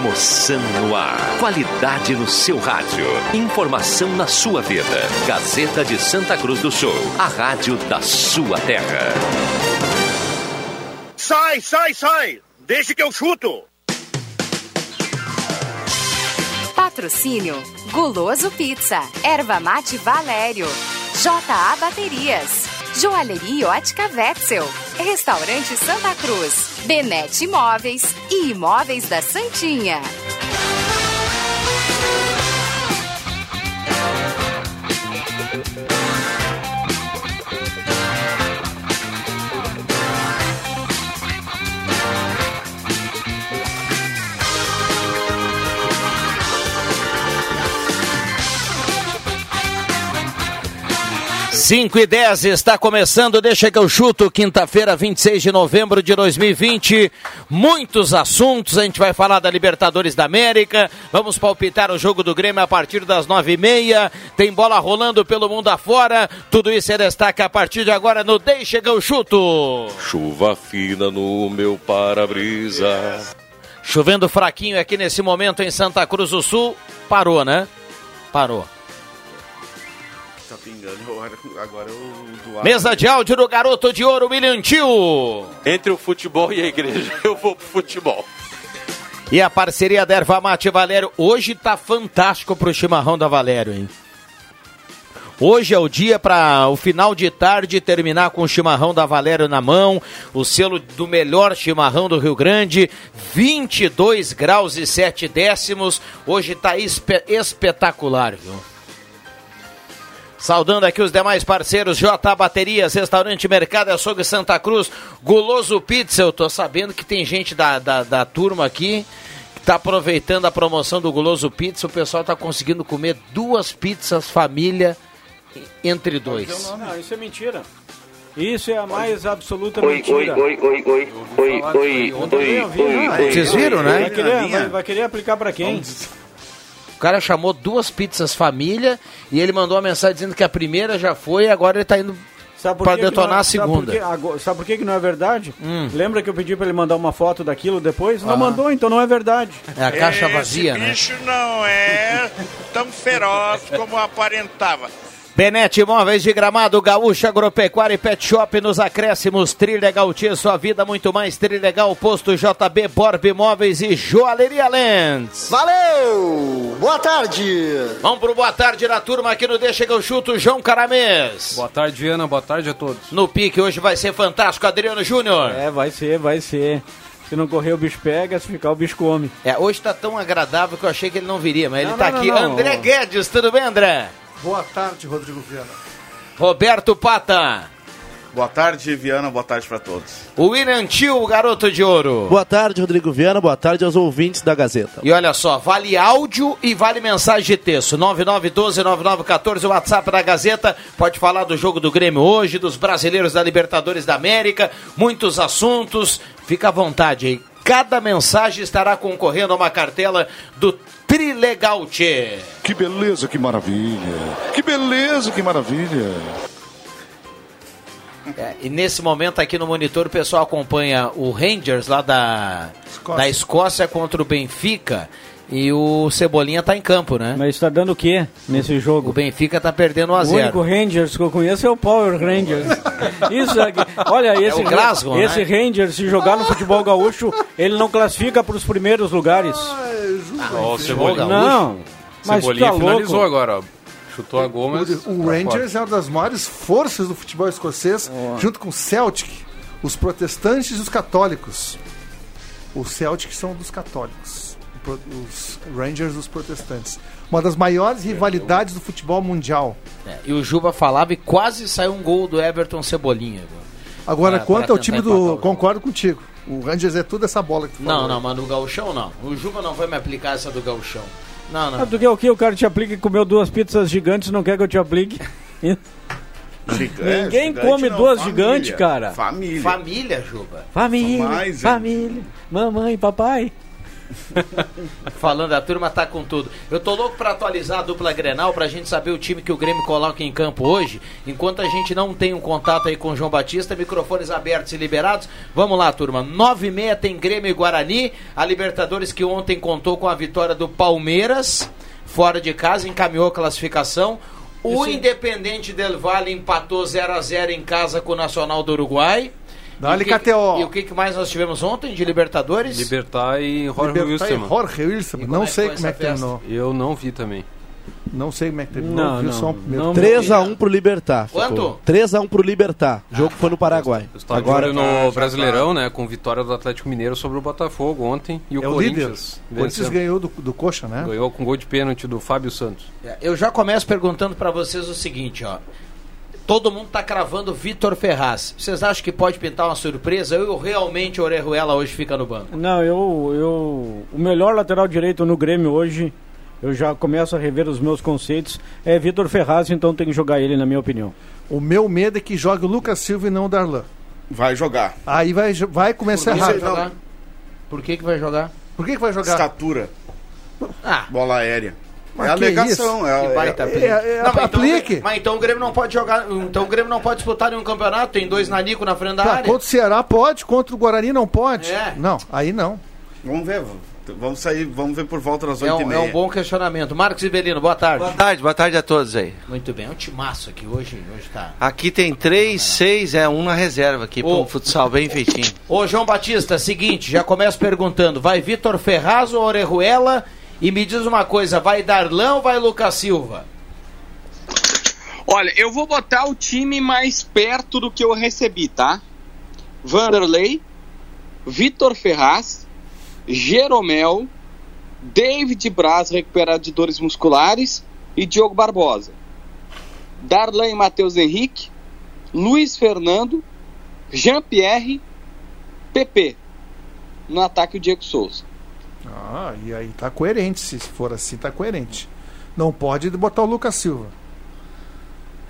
Emoção no ar. Qualidade no seu rádio. Informação na sua vida. Gazeta de Santa Cruz do Sul. A rádio da sua terra. Sai, sai, sai! Deixe que eu chuto! Patrocínio Guloso Pizza, Erva Mate Valério, JA Baterias, Joalheria Ótica Wetzel, Restaurante Santa Cruz, Benete Imóveis e Imóveis da Santinha. 5 e 10 está começando, deixa que eu chuto, quinta-feira, 26 de novembro de 2020. Muitos assuntos, a gente vai falar da Libertadores da América, vamos palpitar o jogo do Grêmio a partir das nove e meia, tem bola rolando pelo mundo afora, tudo isso é destaque a partir de agora no Deixa que eu chuto. Chuva fina no meu para-brisa. Chovendo fraquinho aqui nesse momento em Santa Cruz do Sul, parou, né? Parou. Tá pingando, agora eu Mesa de áudio do Garoto de Ouro, William Tio. Entre o futebol e a igreja, eu vou pro futebol. E a parceria da Erva Mate Valério, hoje tá fantástico pro chimarrão da Valério, hein? Hoje é o dia para o final de tarde terminar com o chimarrão da Valério na mão, o selo do melhor chimarrão do Rio Grande, 22 graus e 7 décimos. Hoje tá espe espetacular, viu? Saudando aqui os demais parceiros, J Baterias, Restaurante Mercado Açougue Santa Cruz, Guloso Pizza. Eu tô sabendo que tem gente da, da, da turma aqui que tá aproveitando a promoção do Guloso Pizza. O pessoal tá conseguindo comer duas pizzas família entre dois. Não, isso é mentira. Isso é a mais absoluta Oi, oi, mentira. oi, oi, oi, oi, oi, oi, oi, oi. Vocês viram, né? Vai querer, vai, vai querer aplicar pra quem? O cara chamou duas pizzas família e ele mandou uma mensagem dizendo que a primeira já foi e agora ele tá indo para que detonar é- a sabe por segunda. que- Sabe por que, que não é verdade? Hum. Lembra que eu pedi pra ele mandar uma foto daquilo depois? Não Ah. mandou, então não é verdade. É a caixa vazia, né? bicho não é tão feroz como aparentava. Benete Imóveis de Gramado, Gaúcha Agropecuária e Pet Shop nos acréscimos, Trilegal Tia, sua vida muito mais, Trilegal, Posto JB, Borb Imóveis e Joalheria Lens. Valeu! Boa tarde! Vamos pro boa tarde na turma aqui no Deixa que eu chuto, João Caramês. Boa tarde, Ana. Boa tarde a todos. No pique hoje vai ser fantástico, Adriano Júnior. É, vai ser, vai ser. Se não correr o bicho pega, se ficar o bicho come. É, hoje tá tão agradável que eu achei que ele não viria, mas Não, ele tá não, aqui. não, não. André Guedes, tudo bem, André? Boa tarde, Rodrigo Viana. Roberto Pata. Boa tarde, Viana. Boa tarde pra todos. O William Tio, o garoto de ouro. Boa tarde, Rodrigo Viana. Boa tarde aos ouvintes da Gazeta. E olha só, vale áudio e vale mensagem de texto. 9912-9914, o WhatsApp da Gazeta. Pode falar do jogo do Grêmio hoje, dos brasileiros da Libertadores da América, muitos assuntos. Fica à vontade aí. Cada mensagem estará concorrendo a uma cartela do Trilegal Tchê. Que beleza, que maravilha. Que beleza, que maravilha. É, e nesse momento aqui no monitor o pessoal acompanha o Rangers lá da Escócia, da Escócia contra o Benfica. E o Cebolinha tá em campo, né? Mas tá dando o quê nesse jogo? O Benfica tá perdendo 1 a O 0 único Rangers que eu conheço é o Power Rangers. Isso aqui. Olha, esse, o Glasgow, esse né? Rangers, se jogar no futebol gaúcho, ele não classifica para os primeiros lugares. Ó, o Cebolinha. Não, mas Cebolinha tá finalizou louco. agora, ó. Chutou a gol, mas. O, o Rangers é uma das maiores forças do futebol escocês, junto com o Celtic, os protestantes e os católicos. Os Celtic são dos católicos, os Rangers dos protestantes. Uma das maiores rivalidades do futebol mundial. É, e o Juba falava e quase saiu um gol do Everton Cebolinha. Agora, Pra- quanto pra ao time do. Concordo contigo. O Rangers é tudo essa bola que tu Não, falou. não, mas no gauchão não. O Juba não vai me aplicar essa do gauchão. Não, não. Sabe do que é o que? O cara te aplica e comeu duas pizzas gigantes não quer que eu te aplique? Ninguém gigante come não, duas família. gigantes, cara. Família. Família, Juba. Família, Mais, família, mamãe, papai. Falando, a turma tá com tudo. Eu tô louco pra atualizar a dupla Grenal pra gente saber o time que o Grêmio coloca em campo hoje. Enquanto a gente não tem um contato aí com o João Batista, microfones abertos e liberados. Vamos lá, turma. 9 e meia tem Grêmio e Guarani. A Libertadores que ontem contou com a vitória do Palmeiras, fora de casa, encaminhou a classificação. O Independente Del Valle empatou 0 a 0 em casa com o Nacional do Uruguai. Dá-lhe E o que- KTO. E o que que mais nós tivemos ontem de Libertadores? Libertar e Jorge Libertar e Wilstermann. Jorge Wilstermann. Não sei como é que festa? terminou. Eu não vi também. Não sei como é que terminou. Não, viu não, só o primeiro não. tempo. 3x1 pro Libertar. Quanto? 3x1 pro Libertar. O jogo foi no Paraguai. Está Agora de olho no Brasileirão, né? Com vitória do Atlético Mineiro sobre o Botafogo ontem. E o É. Corinthians O Corinthians ganhou do, do Coxa, né? Ganhou com gol de pênalti do Fábio Santos. É, Eu já começo perguntando pra vocês o seguinte, ó. Todo mundo tá cravando Vitor Ferraz. Vocês acham que pode pintar uma surpresa? Eu realmente o Orejuela hoje fica no banco. Não, eu, eu. O melhor lateral direito no Grêmio hoje, eu já começo a rever os meus conceitos, é Vitor Ferraz, então tem que jogar ele, na minha opinião. O meu medo é que jogue o Lucas Silva e não o Darlan. Vai jogar. Aí vai, vai começar Por errado. vai jogar? Por que, que vai jogar? Por que, que vai jogar? Estatura. Ah, Bola aérea. Mas é alegação. É, que é- baita é- aplique. é- é- Não, mas aplique. Então, mas então o Grêmio não pode jogar. Então o Grêmio não pode disputar nenhum campeonato. Tem dois Nanico na frente da Tá, área. contra o Ceará pode, contra o Guarani não pode. É. Não, aí não. Vamos ver. Vamos sair, vamos ver por volta das É 8 e um, é meia. um bom questionamento. Marcos Ibelino, boa tarde. Boa tarde, boa tarde a todos aí. Muito bem, é um timaço aqui hoje. Hoje tá. Aqui tem três, seis, é um na reserva aqui, para um futsal bem feitinho. Ô, João Batista, seguinte, já começo perguntando: vai Vitor Ferraz ou Orejuela? E me diz uma coisa: vai Darlan ou vai Lucas Silva? Olha, eu vou botar o time mais perto do que eu recebi, tá? Vanderlei, Vitor Ferraz, Jeromel, David Braz, recuperado de dores musculares, e Diogo Barbosa. Darlan e Matheus Henrique, Luiz Fernando, Jean-Pierre, PP. No ataque o Diego Souza. Ah, e aí tá coerente. Se for assim, tá coerente. Não pode botar o Lucas Silva.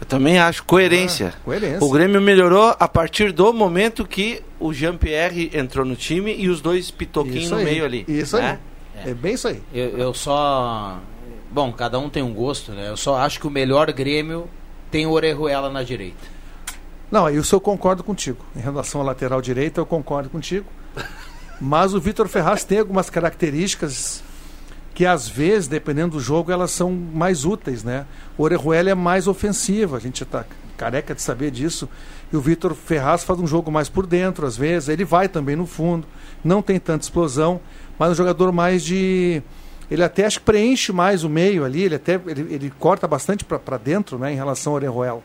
Eu também acho coerência. Ah, coerência. O Grêmio melhorou a partir do momento que o Jean-Pierre entrou no time e os dois pitoquinhos no meio ali. Isso né? aí. É bem isso aí. Eu, eu só. Bom, cada um tem um gosto, né? Eu só acho que o melhor Grêmio tem o Orejuela na direita. Não, isso eu concordo contigo. Em relação à lateral direita, eu concordo contigo. Mas o Vitor Ferraz tem algumas características que, às vezes, dependendo do jogo, elas são mais úteis, né? O Orejuela é mais ofensivo, a gente está careca de saber disso. E o Vitor Ferraz faz um jogo mais por dentro, às vezes. Ele vai também no fundo, não tem tanta explosão, mas é um jogador mais de. Ele até acho que preenche mais o meio ali, ele até ele, ele corta bastante para dentro, né, em relação ao Orejuela.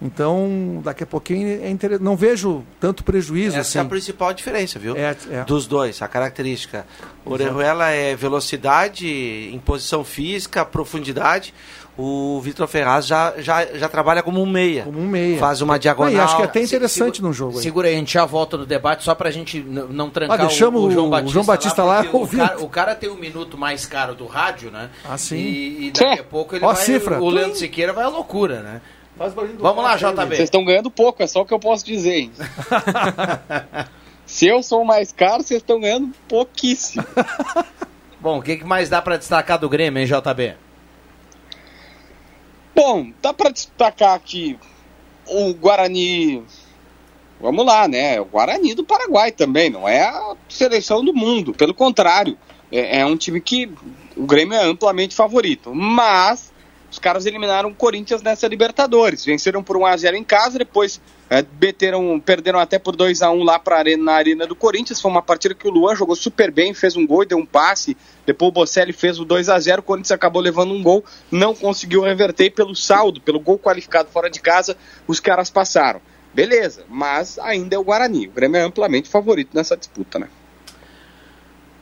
Então, daqui a pouquinho é inter... não vejo tanto prejuízo Essa assim. é a principal diferença, viu? É, é. Dos dois, a característica. O Orejuela é velocidade, imposição física, profundidade. O Vitor Ferraz já, já, já trabalha como um meia. Como um meia. Faz uma diagonal. Não, acho que é até interessante segura- num jogo aí. Segura aí, a gente já volta no debate só pra gente não trancar Ah, deixamos o, o João o Batista, João Batista lá porque o ouvindo. cara, o cara tem o minuto mais caro do rádio, né? Ah, sim. E, e daqui a pouco ele Ó a vai. cifra. O Leandro Siqueira vai à loucura, né? Vamos lá, JB. Vocês estão ganhando pouco, é só o que eu posso dizer. hein? Se eu sou o mais caro, vocês estão ganhando pouquíssimo. Bom, o que, que mais dá pra destacar do Grêmio, hein, JB? Bom, dá pra destacar aqui o Guarani. Vamos lá, né? O Guarani do Paraguai também, não é a seleção do mundo. Pelo contrário, é, é um time que o Grêmio é amplamente favorito. Mas os caras eliminaram o Corinthians nessa Libertadores. Venceram por 1x0 em casa, depois é, meteram, perderam até por 2x1 lá pra arena, na Arena do Corinthians. Foi uma partida que o Luan jogou super bem, fez um gol e deu um passe. Depois o Bocelli fez o 2x0, o Corinthians acabou levando um gol, não conseguiu reverter e pelo saldo, pelo gol qualificado fora de casa, os caras passaram. Beleza, mas ainda é o Guarani. O Grêmio é amplamente favorito nessa disputa, né?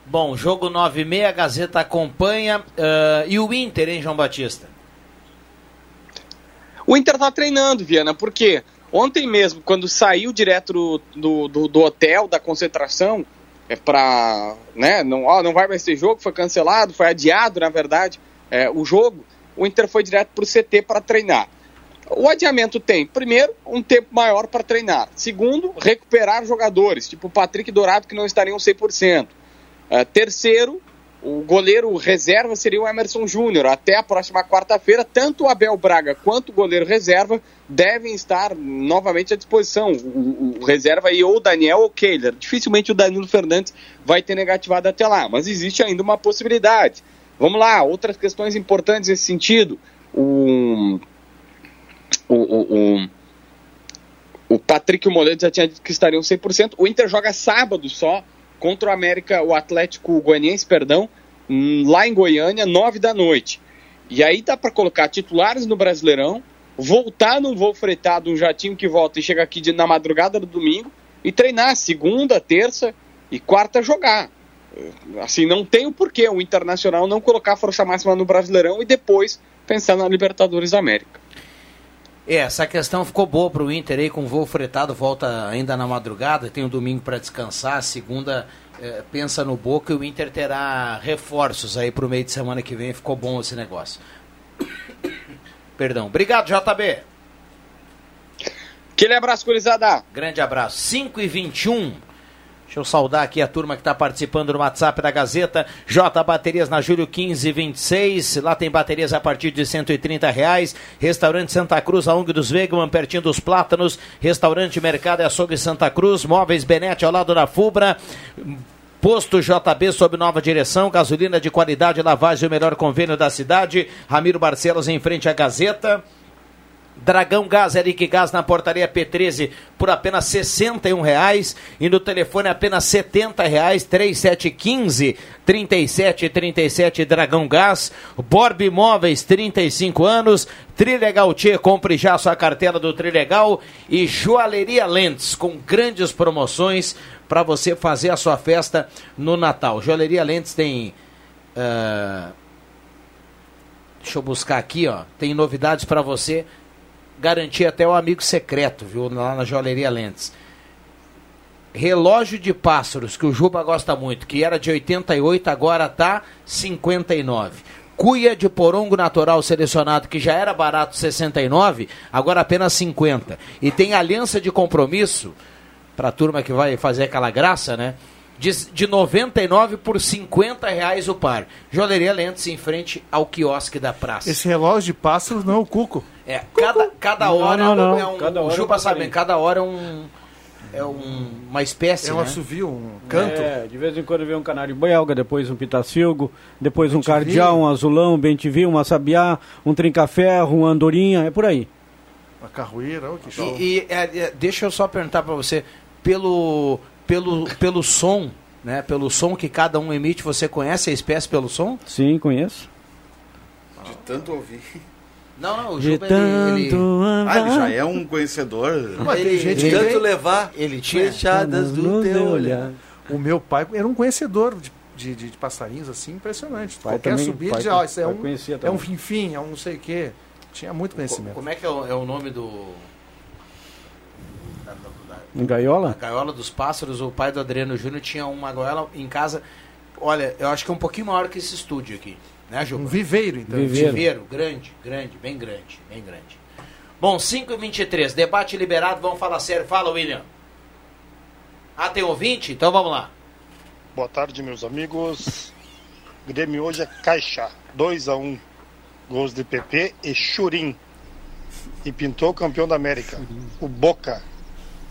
Bom, jogo 9 e meia, a Gazeta acompanha. ah, e o Inter, hein, João Batista? O Inter tá treinando, Viana, porque ontem mesmo, quando saiu direto do, do, do- hotel, da concentração, é pra. Né, não, ó, não vai mais ter jogo, foi cancelado, foi adiado, na verdade, é, o jogo, o Inter foi direto pro CT para treinar. O adiamento tem, primeiro, um tempo maior para treinar. Segundo, recuperar jogadores, tipo o Patrick Dourado, que não estariam 100%. Uh, terceiro, o goleiro reserva seria o Emerson Júnior. Até a próxima quarta-feira, tanto o Abel Braga quanto o goleiro reserva devem estar novamente à disposição. O, o, o reserva aí ou o Daniel ou o Kehler. Dificilmente o Danilo Fernandes vai ter negativado até lá, mas existe ainda uma possibilidade. Vamos lá, outras questões importantes nesse sentido. O, o, o, o Patrick e o Moledo já tinha dito que estariam 100%. O Inter joga sábado só contra o América, o Atlético Goianiense, perdão, lá em Goiânia, 9 da noite. E aí dá para colocar titulares no Brasileirão, voltar num voo fretado, um jatinho que volta e chega aqui de, na madrugada do domingo e treinar segunda, terça e quarta jogar. Assim, não tem o porquê o Internacional não colocar a força máxima no Brasileirão e depois pensar na Libertadores da América. É, essa questão ficou boa para o Inter aí, com o voo fretado, volta ainda na madrugada, tem o um domingo para descansar, segunda é, pensa no Boca e o Inter terá reforços aí para o meio de semana que vem, ficou bom esse negócio. Perdão. Obrigado, JB. Aquele abraço, Curizada. Grande abraço. 5 e 21 Deixa eu saudar aqui a turma que está participando no WhatsApp da Gazeta. J Baterias na Júlio 1526. Lá tem baterias a partir de 130 reais. Restaurante Santa Cruz, a UNG dos Wegman, pertinho dos Plátanos. Restaurante Mercado e Açougue Santa Cruz. Móveis Benete ao lado da Fubra. Posto JB sob nova direção, gasolina de qualidade, lavagem, o melhor convênio da cidade. Ramiro Barcelos em frente à Gazeta. Dragão Gás, Eric Gás na portaria P13 por apenas 61 reais. E no telefone apenas 70 reais, 3715 3737 Dragão Gás, Borb Imóveis, 35 anos, Trilegal Tchê, compre já sua cartela do Trilegal. E Joalheria Lentes, com grandes promoções para você fazer a sua festa no Natal. Joalheria Lentes tem... Uh... Deixa eu buscar aqui, ó. Tem novidades para você garantir até o amigo secreto, viu? Lá na Joalheria Lentes. Relógio de pássaros, que o Juba gosta muito, que era de 88, agora tá 59. Cuia de porongo natural selecionado, que já era barato 69, agora apenas 50. E tem aliança de compromisso, para a turma que vai fazer aquela graça, né? De, de 99 por 50 reais o par. Joalheria Lentes em frente ao quiosque da praça. Esse relógio de pássaros não é o Cuco. É, cada, cada hora não, não. é um. Cada hora o Juba é sabe, cada hora é um. É um, uma espécie. É um né? assovio, um canto. É, de vez em quando vem um canário belga, depois um pitacilgo, depois um cardeal, um azulão, um bentivi, um sabiá, um trinca-ferro, um andorinha, é por aí. Uma carroeira, oh, que show. E, e, é, é, deixa eu só perguntar para você, pelo, pelo, pelo som, né? Pelo som que cada um emite, você conhece a espécie pelo som? Sim, conheço. De tanto ouvir. Não, não, o Juba, ele, ele, Ah, ele já é um conhecedor. Mas tem ele- gente ele- que Tanto levar ele tinha. fechadas do teu olhar. O meu pai era um conhecedor de, de, de- de passarinhos assim, impressionante. Pai Qualquer também- subida, pai dizia, ó, isso é um, é um finfim, é um não sei o quê. Tinha muito conhecimento. Como é que é o, é o nome do. da- da- da- gaiola? A gaiola dos pássaros, o pai do Adriano Júnior tinha uma gaiola em casa. Olha, eu acho que é um pouquinho maior que esse estúdio aqui. Né? Um viveiro, então. Viveiro. Viveiro, grande, grande, bem grande, bem grande. Bom, 5 e 23 debate liberado, vamos falar sério. Fala, William. Ah, tem ouvinte? Então vamos lá. Boa tarde, meus amigos. Grêmio hoje é caixa. 2 a 1 Gols de PP e Churim. E pintou o campeão da América. O Boca.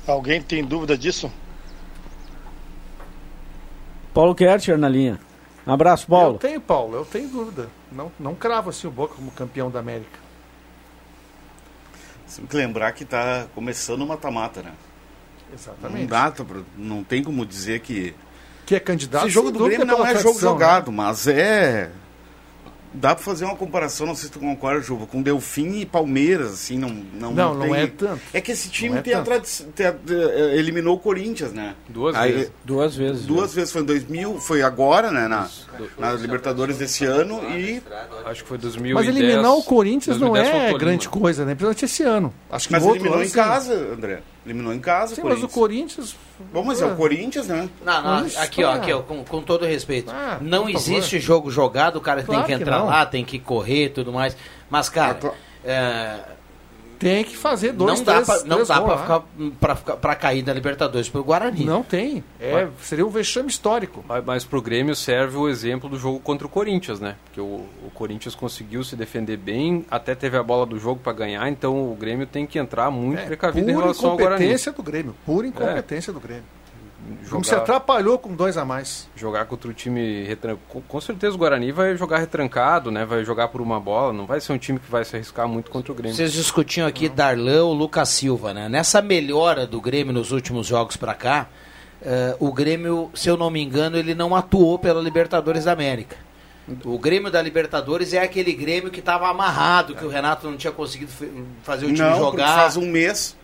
Alguém tem dúvida disso? Paulo Kercher na linha. Um abraço, Eu Paulo. tenho, Paulo, eu tenho dúvida. Não, não cravo assim o Boca como campeão da América. Tem que lembrar que tá começando o mata-mata, né? Exatamente. Não dá, pra- não tem como dizer que. Que é candidato Esse jogo do Grêmio não é jogo tradição, jogado, mas é. Dá pra fazer uma comparação, não sei se tu concorda, Juba, com Delfim e Palmeiras, assim, não Não, Não, não tem- é tanto. É que esse time Não é tem a tradição. tem a- eh, eliminou o Corinthians, né? Duas Aí- vezes. Duas vezes. Duas vezes, foi em 2000, foi agora, né? Na, na Libertadores desse ano e. Acho que foi 2010. Mas eliminar o Corinthians não 2010 foi o é grande coisa, né? Principalmente esse ano. Acho que Mas outro eliminou ano, em casa, André. Eliminou em casa. Sim, mas o Corinthians. Bom, mas é o Corinthians, né? Não, não, Isso, aqui, ó, é. aqui, ó, com, com todo respeito. Ah, não por favor. existe jogo jogado, o cara Claro tem que que entrar não. lá, tem que correr e tudo mais. Mas, cara, cla- é, Tem que fazer dois, não dá três, pra, não três dá lá. ficar, pra, ficar- pra cair da Libertadores pro Guarani. Não tem. É, seria um vexame histórico. Mas, mas pro Grêmio serve o exemplo do jogo contra o Corinthians, né? Porque o, o Corinthians conseguiu se defender bem, até teve a bola do jogo para ganhar, então o Grêmio tem que entrar muito precavido em Pura relação ao Guarani. incompetência do Grêmio. Pura incompetência do Grêmio. Como se Jogar- atrapalhou com dois a mais. Jogar contra o time retran... com, com certeza o Guarani vai jogar retrancado, né? Vai jogar por uma bola, não vai ser um time que vai se arriscar muito contra o Grêmio. Vocês discutiam aqui Darlan ou Lucas Silva, né? Nessa melhora do Grêmio nos últimos jogos pra cá, eh, o Grêmio, se eu não me engano, ele não atuou pela Libertadores da América. O Grêmio da Libertadores é aquele Grêmio que estava amarrado, que o Renato não tinha conseguido fazer o time não, jogar. faz um mês.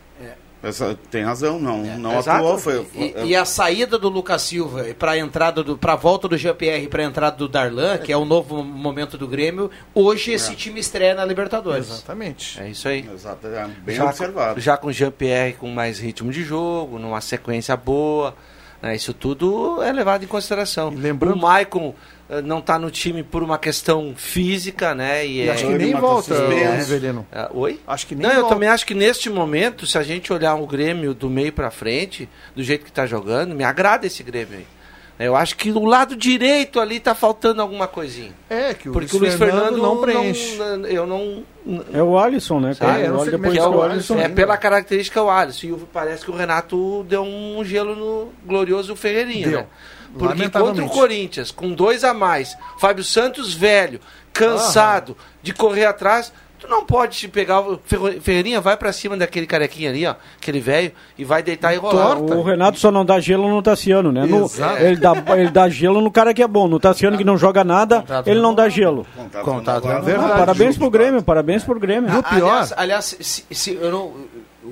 Essa- tem razão, não, não Exato. atuou. Foi, E, e a saída do Lucas Silva para a entrada do para a volta do GPR para a entrada do Darlan, que é o novo momento do Grêmio, hoje esse time estreia na Libertadores. Exatamente. É isso aí. Exato, é bem já, observado. Já com o Jean-Pierre com mais ritmo de jogo, numa sequência boa. né, isso tudo é levado em consideração. O Maicon não está no time por uma questão física, né? E, E é- acho que nem volta, É. Rivelino. Ah, oi? Acho que nem Não, eu volta. também acho que neste momento, se a gente olhar o Grêmio do meio pra frente, do jeito que tá jogando, me agrada esse Grêmio aí. Eu acho que o lado direito ali tá faltando alguma coisinha. É, que o Porque Luiz o Luiz Fernando Fernando, não preenche. não- eu não. É o Alisson, né? cara? É, depois é, que o, o Alisson. é pela característica o Alisson. E parece que o Renato deu um gelo no glorioso Ferreirinha, Deu. né? Porque contra o. Corinthians, com dois a mais, Fábio Santos velho, cansado de correr atrás, tu não pode te pegar o Ferreirinha, vai pra cima daquele carequinha ali, ó, aquele velho, e vai deitar e rolar. O Renato só não dá gelo no Tassiano, né? No- ele, dá, ele dá gelo no cara que é bom. No Tassiano que não joga nada, ele não dá gelo. Contato Ah, renovado. parabéns pro Grêmio, parabéns pro Grêmio. Ah, Aliás, aliás se, se eu não,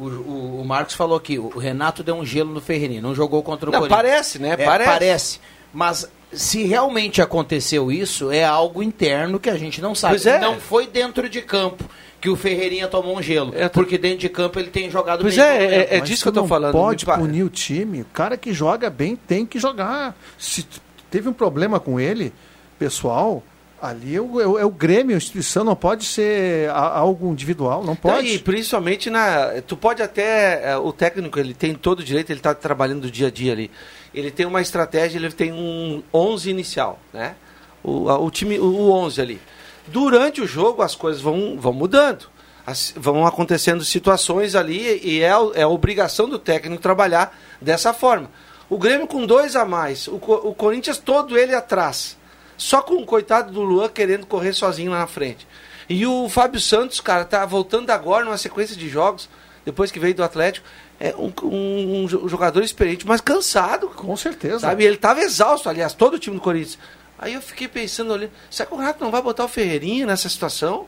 o, o- o Marcos falou aqui, o Renato deu um gelo no Ferreirinha, não jogou contra o Não, Corinthians. parece, né? É, Parece. parece. Mas se realmente aconteceu isso, é algo interno que a gente não sabe. Pois é. Não foi dentro de campo que o Ferreirinha tomou um gelo. porque dentro de campo ele tem jogado Pois bem. é, todo é- tempo. é Mas disso que eu tô não falando, pode punir o time. O cara que joga bem tem que jogar. Se teve um problema com ele, pessoal, ali é o, é o- é o Grêmio, a instituição, não pode ser algo individual, não pode. e principalmente na. Tu pode até. eh, O técnico, ele tem todo o direito, ele está trabalhando do dia a dia ali. Ele tem uma estratégia, ele tem um 11 inicial, né? O, o time, o 11 ali. Durante o jogo, as coisas vão, vão mudando. As- vão acontecendo situações ali e é, é a obrigação do técnico trabalhar dessa forma. O Grêmio com dois a mais, o, o Corinthians todo ele atrás. Só com o coitado do Luan querendo correr sozinho lá na frente. E o Fábio Santos, cara, tá voltando agora numa sequência de jogos, depois que veio do Atlético. É um, um- um jo- jogador experiente, mas cansado. Com certeza. Sabe? Ele tava exausto, aliás, todo o time do Corinthians. Aí eu fiquei pensando ali, será que o Renato não vai botar o Ferreirinha nessa situação?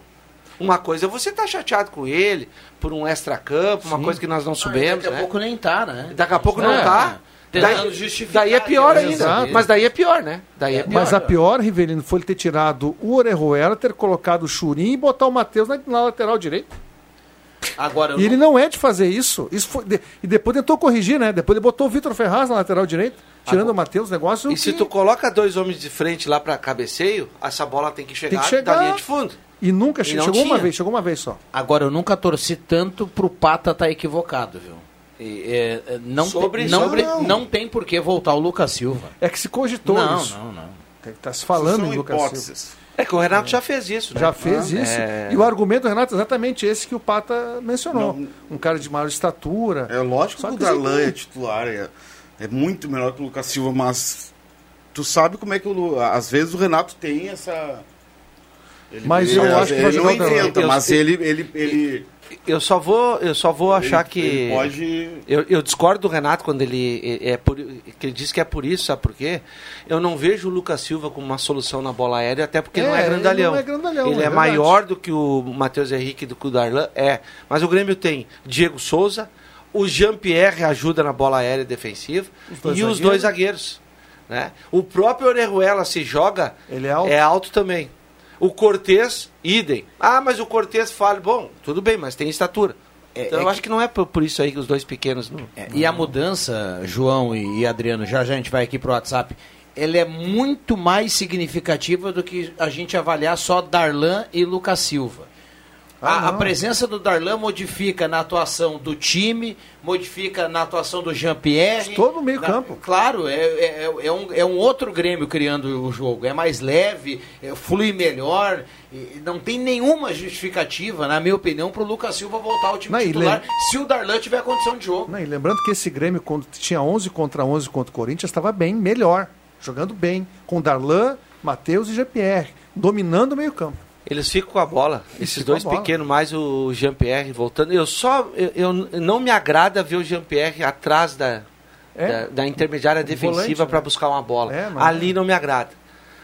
Uma coisa é você estar chateado com ele por um extra-campo, uma coisa que nós não Ah, e soubemos. daqui a né? pouco nem tá, né? Daqui a pouco não É, tá. Tentando Daí, justificar daí é pior ainda. Exato. Mas daí é pior, né? Daí é pior. Mas a pior, Rivelino, foi ele ter tirado o Orejuela, ter colocado o Churim e botar o Matheus na, na lateral direita. Agora, E ele não é de fazer isso. isso foi, de- e depois tentou corrigir, né? Depois ele botou o Vitor Ferraz na lateral direita, tirando o Matheus, negócio. E se que- tu coloca dois homens de frente lá pra cabeceio, essa bola tem que chegar, Tem que chegar. da linha de fundo. E nunca E che- chegou uma vez, chegou uma vez só. Agora, eu nunca torci tanto pro Pata estar equivocado, viu? É, é, não, Sobre- tem, não, sobre- não. não tem por que voltar o Lucas Silva. É que se cogitou Não, isso. não, não. Tem que tá se falando em Lucas hipóteses. Silva. É que o Renato já fez isso, né? Já fez Ah, isso. é. E o argumento do Renato é exatamente esse que o Pata mencionou. Um cara de maior estatura. É lógico Só que o que Darlan assim, é titular, é, é muito melhor que o Lucas Silva, mas tu sabe como é que o, às vezes o Renato tem essa. Ele, Mas ele, eu acho que ele vai não jogar inventa, mas ele, ele, ele, Eu só vou, eu só vou achar ele- que ele pode. eu, eu discordo do Renato quando ele é por, que ele diz que é por isso, sabe por quê? Eu não vejo o Lucas Silva como uma solução na bola aérea, até porque É, não é ele grandalhão. não é grandalhão, Ele é é, maior do que o Matheus Henrique do que o Darlan, é. Mas o Grêmio tem Diego Souza, o Jean-Pierre ajuda na bola aérea defensiva Os e os dois zagueiros. Né? O próprio Orejuela se joga, Ele é alto. também. O Cortez, idem. Ah, mas o Cortez fala, bom, tudo bem, mas tem estatura. É- então é eu acho que não é por, isso aí que os dois pequenos não. É, e a mudança, João e, e Adriano, já já a gente vai aqui pro WhatsApp, ela é muito mais significativa do que a gente avaliar só Darlan e Lucas Silva. A, a não. presença do Darlan modifica na atuação do time, modifica na atuação do Jean-Pierre. Todo no meio Na- campo. Claro, é, é, é um, é um outro Grêmio criando o jogo. É mais leve, é, flui melhor. não tem nenhuma justificativa, na minha opinião, para o Lucas Silva voltar ao time Não, titular lem- se o Darlan tiver condição de jogo. Não, e lembrando que esse Grêmio, quando tinha 11 contra 11 contra o Corinthians, estava bem, melhor. Jogando bem. Com Darlan, Matheus e GPR. Dominando o meio campo. Eles ficam com a bola. Esses ficam dois pequenos, mais o Jean-Pierre voltando. Eu só. Eu, eu não me agrada ver o Jean-Pierre atrás da, É. da, da intermediária defensiva para né? buscar uma bola. É, mas- Ali não me agrada.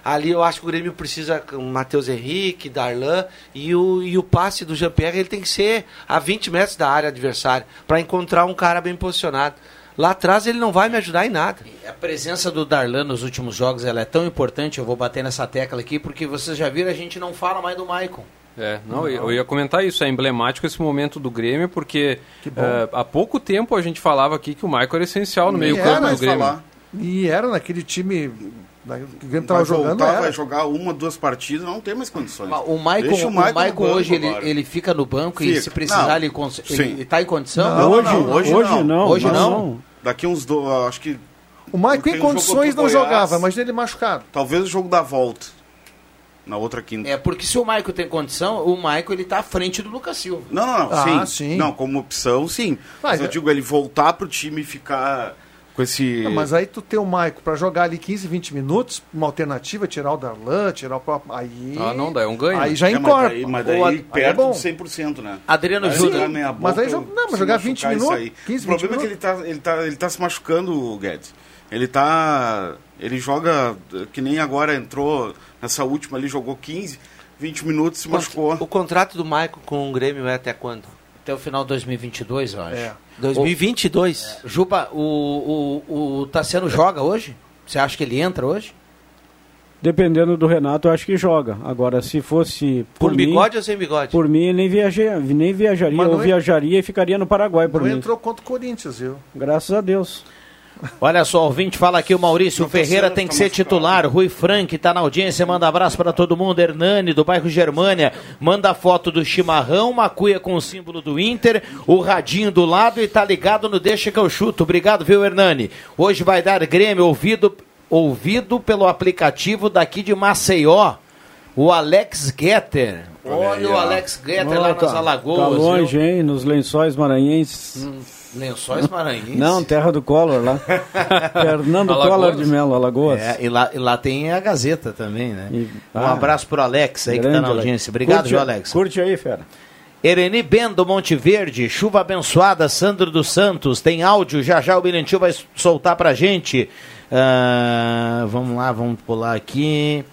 Ali eu acho que o Grêmio precisa com o Matheus Henrique, Darlan e o, e o passe do Jean-Pierre ele tem que ser a 20 metros da área adversária para encontrar um cara bem posicionado. Lá atrás ele não vai me ajudar em nada. A presença do Darlan nos últimos jogos ela é tão importante, eu vou bater nessa tecla aqui, porque vocês já viram, a gente não fala mais do Maicon. É, não, eu eu ia comentar isso, é emblemático esse momento do Grêmio, porque eh, há pouco tempo a gente falava aqui que o Michael era essencial no E meio era, campo do mas Grêmio. falar. E era naquele time né, que o Grêmio Vai estava jogando. voltar, vai jogar uma, duas partidas, não tem mais condições. O Maicon, o Maicon Maicon hoje ele, ele fica no banco e Fica. se precisar Não. ele, cons- Sim. ele tá em condição? Não, Hoje- não, hoje, hoje não. não, Hoje não. não. Daqui uns do, acho que O Maicon em condições não Goiás. jogava, mas ele machucado. talvez o jogo da volta na outra quinta. É porque se o Maicon tem condição, o Maicon ele tá à frente do Lucas Silva. Não, não, não. Ah, sim. sim. Não, como opção, sim. Mas Mas eu é- digo, ele voltar pro time e ficar com esse. Não, mas aí tu ter o Maicon pra jogar ali 15, 20 minutos, uma alternativa, tirar o Darlan, tirar o próprio. Aí. Ah, não, daí é um ganho. Aí já É, mas encorpa. daí, mas daí a- aí é perto bom. de 100%, né? Adriano Aí Júnior. Mas aí joga- não, mas jogar machucar 20 isso minutos, aí. 15, o problema 20 é que ele tá, ele, tá, ele tá se machucando, o Guedes. Ele tá. Ele joga que nem agora entrou nessa última ali, jogou 15, 20 minutos se machucou. O contrato do Maicon com o Grêmio é até quando? Até o final de 2022, eu acho. É. 2022. Juba, o, o, o Tassiano joga hoje? Você acha que ele entra hoje? Dependendo do Renato, eu acho que joga. Agora, se fosse Com por mim, bigode ou sem bigode? por mim, ele nem viajaria, nem viajaria ou viajaria e ficaria no Paraguai por Não mim. entrou contra o Corinthians, viu? Graças a Deus. Olha só, o ouvinte fala aqui, o Maurício Não, Ferreira tem que ser machucado. titular. Rui Frank tá na audiência, manda abraço para todo mundo. Hernani, do bairro Germânia, manda foto do chimarrão, uma cuia com o símbolo do Inter, o radinho do lado e tá ligado no Deixa que eu chuto. Obrigado, viu, Hernani? Hoje vai dar Grêmio, ouvido, ouvido pelo aplicativo daqui de Maceió, o Alex Getter. Olha aí, o. Alex Getter lá tá- nas Alagoas. Tá viu? longe, hein? Nos lençóis maranhenses. Hum, Lençóis Maranhenses. Não, terra do Collor lá. Fernando Alagoas. Collor de Melo, Alagoas. É, e lá, e lá tem a Gazeta também, né? E- um ah, abraço pro Alex aí que tá na audiência. Obrigado, curte, viu, Alex? Curte aí, fera. Ereni Bendo, Monte Verde, chuva abençoada, Sandro dos Santos, tem áudio, já já o Bilentil vai soltar pra gente. Ah, vamos lá, vamos pular aqui.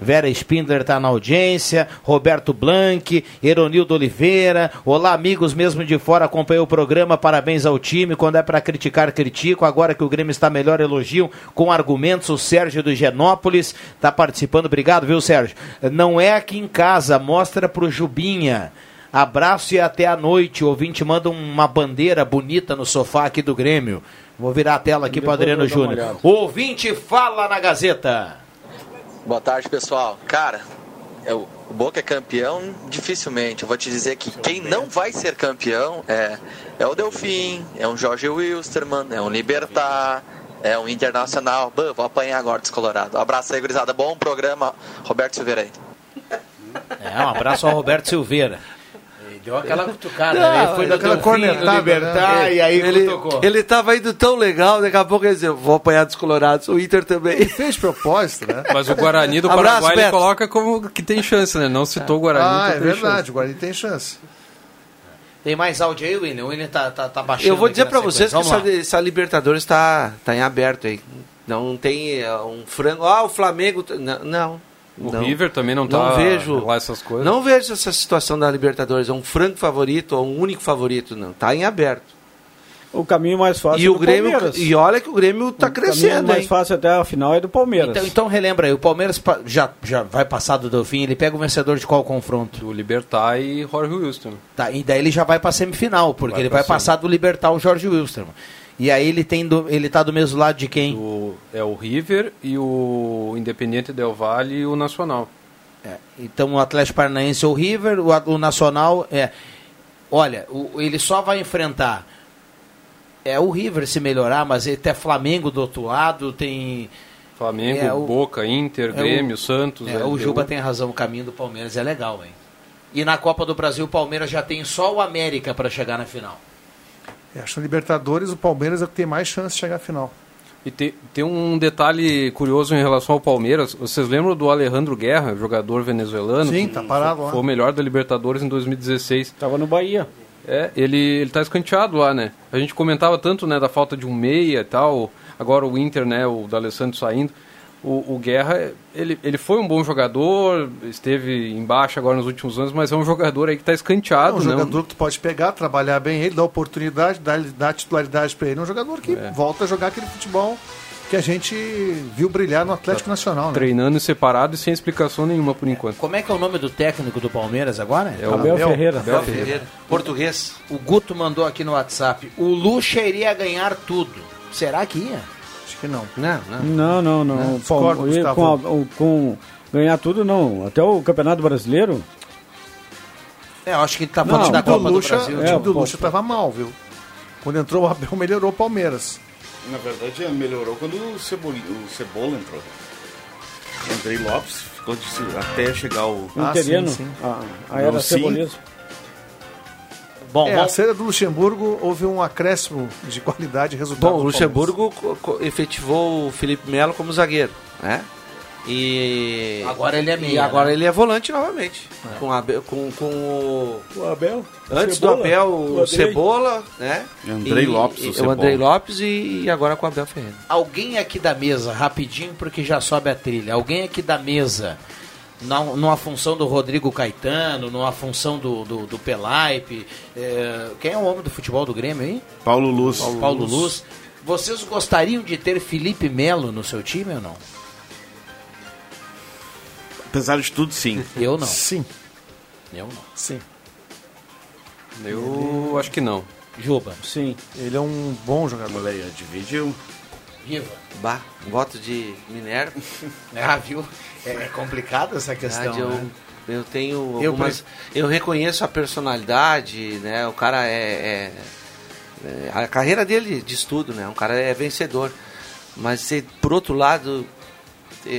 Vera Spindler está na audiência, Roberto Blanc, Eronildo Oliveira. Olá, amigos, mesmo de fora, acompanhei o programa. Parabéns ao time. Quando é para criticar, critico. Agora que o Grêmio está melhor, elogio com argumentos. O Sérgio do Genópolis está participando. Obrigado, viu, Sérgio? Não é aqui em casa, mostra pro Jubinha. Abraço e até a noite. O ouvinte manda uma bandeira bonita no sofá aqui do Grêmio. Vou virar a tela aqui para Adriano Júnior. O ouvinte fala na Gazeta. Boa tarde, pessoal. Cara, é o Boca é campeão dificilmente. Eu vou te dizer que quem não vai ser campeão é, é o Delfim, é um Jorge Wilstermann, é um Libertar, é um Internacional. Vou apanhar agora descolorado. Abraço aí, gurizada. Bom programa. Roberto Silveira aí. É, um abraço ao Roberto Silveira. Ele deu aquela cutucada, Não, né? Ele foi no aquela cornetada, Libertar né? e aí ele, cutucou. ele tava indo tão legal, daqui a pouco ele dizia, vou apanhar dos colorados. O Inter também. Ele fez propósito, né? Mas o Guarani do Abraço, Paraguai ele Beto. coloca como que tem chance, né? Não citou o Guarani. Ah, então é verdade. chance. O Guarani tem chance. Tem mais áudio aí, William? O William tá, tá, tá baixando. Eu vou dizer na pra vocês que essa, essa Libertadores tá, tá em aberto aí. Não tem é, um frango. Ah, o Flamengo. Não. não O não. River também não tá Não vejo. lá essas coisas. Não vejo essa situação da Libertadores. É um frango favorito ou um único favorito. Não. Tá em aberto. O caminho mais fácil E é o Grêmio. Palmeiras. E olha que o Grêmio tá o caminho crescendo, mais hein? fácil até a final é do Palmeiras. Então, então relembra aí, o Palmeiras pa- já, já vai passar do Delfim, ele pega o vencedor de qual confronto? O Libertar e Jorge Wilson. Tá, e daí ele já vai pra semifinal, porque Vai ele pra vai passar do Libertar o Jorge Wilstermann. E aí ele tem do, ele tá do mesmo lado de quem? O, é o River e o Independiente Del Valle e o Nacional. É, então o Atlético Paranaense ou o River, o, o Nacional é. Olha, o, ele só vai enfrentar é o River se melhorar, mas ele tem Flamengo do outro lado, tem Flamengo, É, o- Boca, Inter, é, Grêmio, Santos. É, o Juba tem razão, o caminho do Palmeiras é legal, hein? E na Copa do Brasil o Palmeiras já tem só o América para chegar na final. Eu acho que na Libertadores o Palmeiras é o que tem mais chance de chegar à final. E tem, tem um detalhe curioso em relação ao Palmeiras. Vocês lembram do Alejandro Guerra, jogador venezuelano? Sim, tá parado lá. Foi o melhor da Libertadores em 2016. Tava no Bahia. É, ele, ele tá escanteado lá, né? A gente comentava tanto, né, da falta de um meia e tal. Agora o Inter, né, o D'Alessandro saindo. O, o Guerra, ele, ele foi um bom jogador, esteve embaixo agora nos últimos anos, mas é um jogador aí que tá É escanteado, um né? jogador que tu pode pegar, trabalhar bem ele, dar oportunidade, dar, dar titularidade para ele. É um jogador que É. volta a jogar aquele futebol que a gente viu brilhar no Atlético Nacional, né? Treinando separado e sem explicação nenhuma por enquanto. Como é que é o nome do técnico do Palmeiras agora? É o Abel Ferreira. Abel Abel Ferreira. Ferreira. Português. O Guto mandou aqui no WhatsApp. O Lucha iria ganhar tudo. Será que ia? Que não. Não, não. Não, não, não. Não, Palme- com, a- o- com ganhar tudo, não. Até o Campeonato Brasileiro. É, eu acho que ele tá falando o da time do Copa do Lucha, Brasil. o time É, do pô, Lucha tava mal, viu? Quando entrou o Abel, melhorou o Palmeiras. Na verdade, melhorou quando o, Cebol... o Cebola entrou. Andrei Lopes ficou de... até chegar o. Ah, Interino. sim, sim. A, a era cebolismo. Bom, é, bom. a saída do Luxemburgo houve um acréscimo de qualidade e resultado. Bom, o Luxemburgo efetivou o Felipe Melo como zagueiro, né? E Agora ele é e meia, agora né? ele é volante novamente, com, o Abel- com, com o O Abel. antes Cebola, do Abel o o. Cebola, né? Andrei E- Lopes, o e, o Cebola. Andrei Lopes e, e agora com o Abel Ferreira. Alguém aqui da mesa, rapidinho, porque já sobe a trilha. Alguém aqui da mesa, numa função do Rodrigo Caetano, numa função do, do, do Pelaipe. é, quem é o homem do futebol do Grêmio aí? Paulo Luz. Paulo, Luz. Vocês gostariam de ter Felipe Melo no seu time ou não? Apesar de tudo, sim. Eu não. Sim, Eu não. sim. Eu acho que não. Juba. Sim. Ele é um bom jogador. Olha aí, dividiu. Riva. Bah, voto de Minerva. Ah, viu? É complicado essa questão. eu, né? eu tenho Eu algumas. Eu, reconheço a personalidade, né? O cara é, é- é- A carreira dele de estudo, né? Um cara é vencedor. Mas por outro lado. é,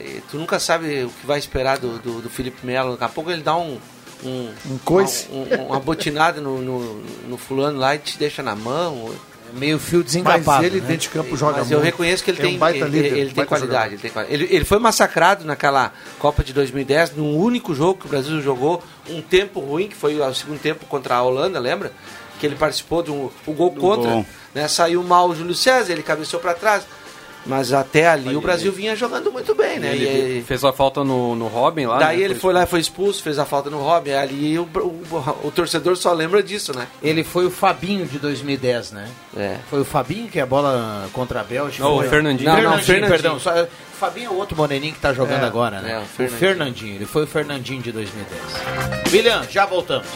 é, tu nunca sabe o que vai esperar do, do, do Felipe Melo. Daqui a pouco ele dá um. Um, Um coice. uma, um- uma botinada no, no, no fulano lá e te deixa na mão. Meio fio Mas desencapado. ele né? dentro de campo joga Mas eu muito. reconheço que ele É tem, um baita ele, líder, ele tem baita qualidade. jogador. Ele, tem ele, ele foi massacrado naquela Copa de 2010, num único jogo que o Brasil jogou, um tempo ruim, que foi o segundo tempo contra a Holanda, lembra? Que ele participou de um o gol contra. gol. Né? Saiu mal o Júlio César, ele cabeceou para trás. Mas até ali o Brasil vinha jogando muito bem, né? Ele E- fez a falta no, no Robin lá. daí né? ele foi lá e foi expulso, fez a falta no Robin. Ali o, o, o torcedor só lembra disso, né? Ele foi o Fabinho de 2010, né? É. Foi o Fabinho que é a bola contra a Bélgica. Não, o foi... Fernandinho. Não, Fernandinho, não, Fernandinho. perdão. Só, o Fabinho é o outro moreninho que tá jogando É, agora, né? é, o o Fernandinho. Fernandinho. Ele foi o Fernandinho de 2010. William, já voltamos.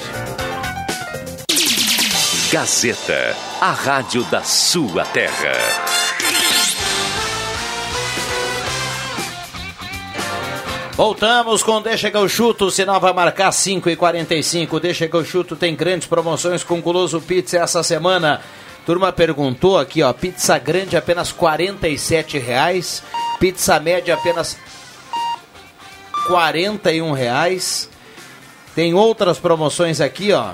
Gazeta, a rádio da sua terra. Voltamos com Deixa que eu chuto, o sinal vai marcar 5 e 45 Deixa que eu chuto tem grandes promoções com Guloso Pizza essa semana. Turma perguntou aqui, ó, pizza grande apenas 47 reais, pizza média apenas 41 reais. Tem outras promoções aqui, ó.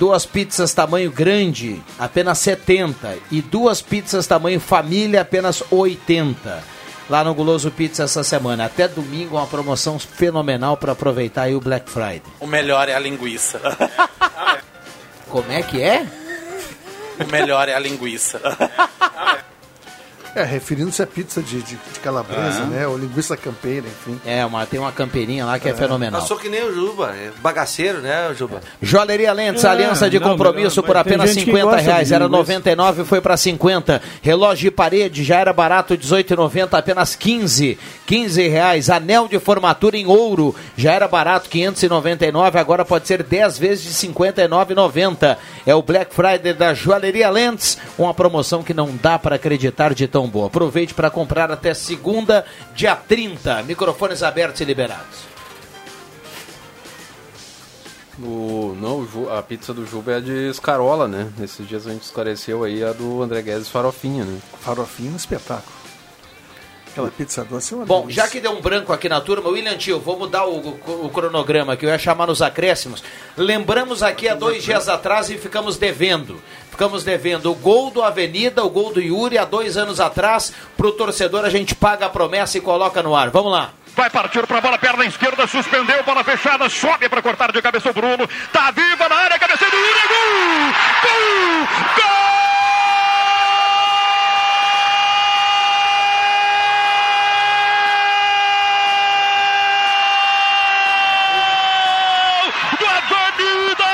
Duas pizzas tamanho grande, apenas 70 e duas pizzas tamanho família apenas 80 lá no Guloso Pizza essa semana. Até domingo uma promoção fenomenal para aproveitar aí o Black Friday. O melhor é a linguiça. Como é que é? O melhor é a linguiça. É, referindo-se à pizza de, de, de calabresa, Ah. né? Ou linguiça campeira, enfim. É, uma, tem uma campeirinha lá que é, fenomenal. Passou que nem o Juba, é bagaceiro, né, Juba? Joalheria Lentes, É, aliança de não, compromisso por apenas gente que 50 gosta reais. Era linguiça. 99 foi para 50. Relógio de parede já era barato, 18,90 apenas 15. 15 reais. Anel de formatura em ouro já era barato, 599. Agora pode ser 10 vezes de 59,90. É o Black Friday da Joalheria Lentes. Uma promoção que não dá para acreditar de tão tão boa. Aproveite para comprar até segunda, dia 30. Microfones abertos e liberados. O, não, a pizza do Juba é a de escarola, né? Nesses dias a gente esclareceu aí a do André Guedes farofinha, né? Farofinha é um espetáculo. Aquela pizza doce é uma Bom, delícia. já que deu um branco aqui na turma, William Tio, vou mudar o, o- o cronograma aqui, eu ia chamar nos acréscimos. Lembramos aqui há dois dias atrás e ficamos devendo. Ficamos devendo o gol do Avenida, o gol do Yuri, há dois anos atrás. Pro torcedor a gente paga a promessa e coloca no ar. Vamos lá. Vai partir pra bola, perna esquerda, suspendeu, bola fechada, sobe pra cortar de cabeça o Bruno. Tá viva na área, cabeceio do Yuri, gol! Gol! Gol! Do Avenida!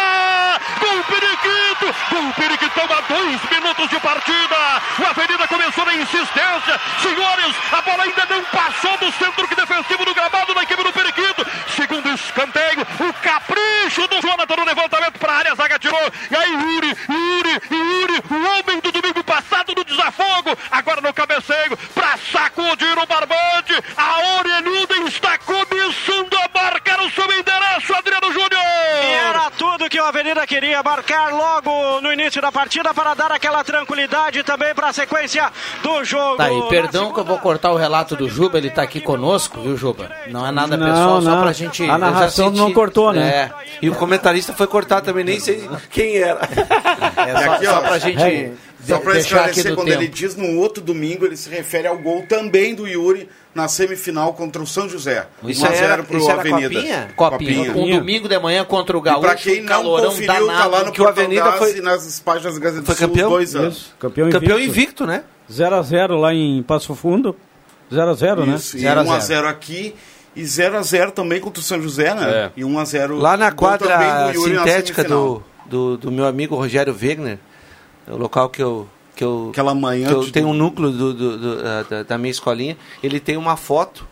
Gol Periquito! Gol Periquitão a dois minutos de partida! O Avenida começou na insistência. Senhores, a bola ainda não passou do centro defensivo do gramado da equipe do Periquito. Segundo escanteio, o capricho do Jonathan no levantamento para a área, a zaga tirou. E aí, Yuri, Yuri, Yuri, o homem do domingo passado do desafogo. Agora no cabeceio, para sacudir o barbante. A orelhuda está começando a marcar o seu endereço, Adriano Júnior. E era tudo que o Avenida queria marcar logo no início da partida para dar aquela tranquilidade também para a sequência do jogo. Tá, e perdão que eu vou cortar o relato do Juba, ele tá aqui conosco, viu, Juba? Não é nada Não, pessoal, só não. pra gente. A narração não cortou, né? É. E o comentarista foi cortar também, nem sei quem era. É só, aqui, só ó, pra gente é, Só aqui esclarecer, do quando tempo. ele diz no outro domingo, ele se refere ao gol também do Yuri na semifinal contra o São José. Isso 1 a 0 era- pro isso era Avenida. copinha? Copinha. Um domingo de manhã contra o Gaúcho, pra quem não calorão conferiu, tá danado. lá no Que o Avenida foi- e nas páginas Gazeta do Foi Sul, campeão? dois anos. Isso, campeão, Campeão invicto. invicto, né? 0x0 lá em Passo Fundo. 0x0, né? Isso, e 1x0 aqui e 0x0 também contra o São José, né? É. E 1x0 Lá na quadra do Yuri na sintética do, do, do meu amigo Rogério Wegner, é o local que eu. Que eu, Aquela manhã que eu tenho um núcleo do, do- do- da- da, da minha escolinha. Ele tem uma foto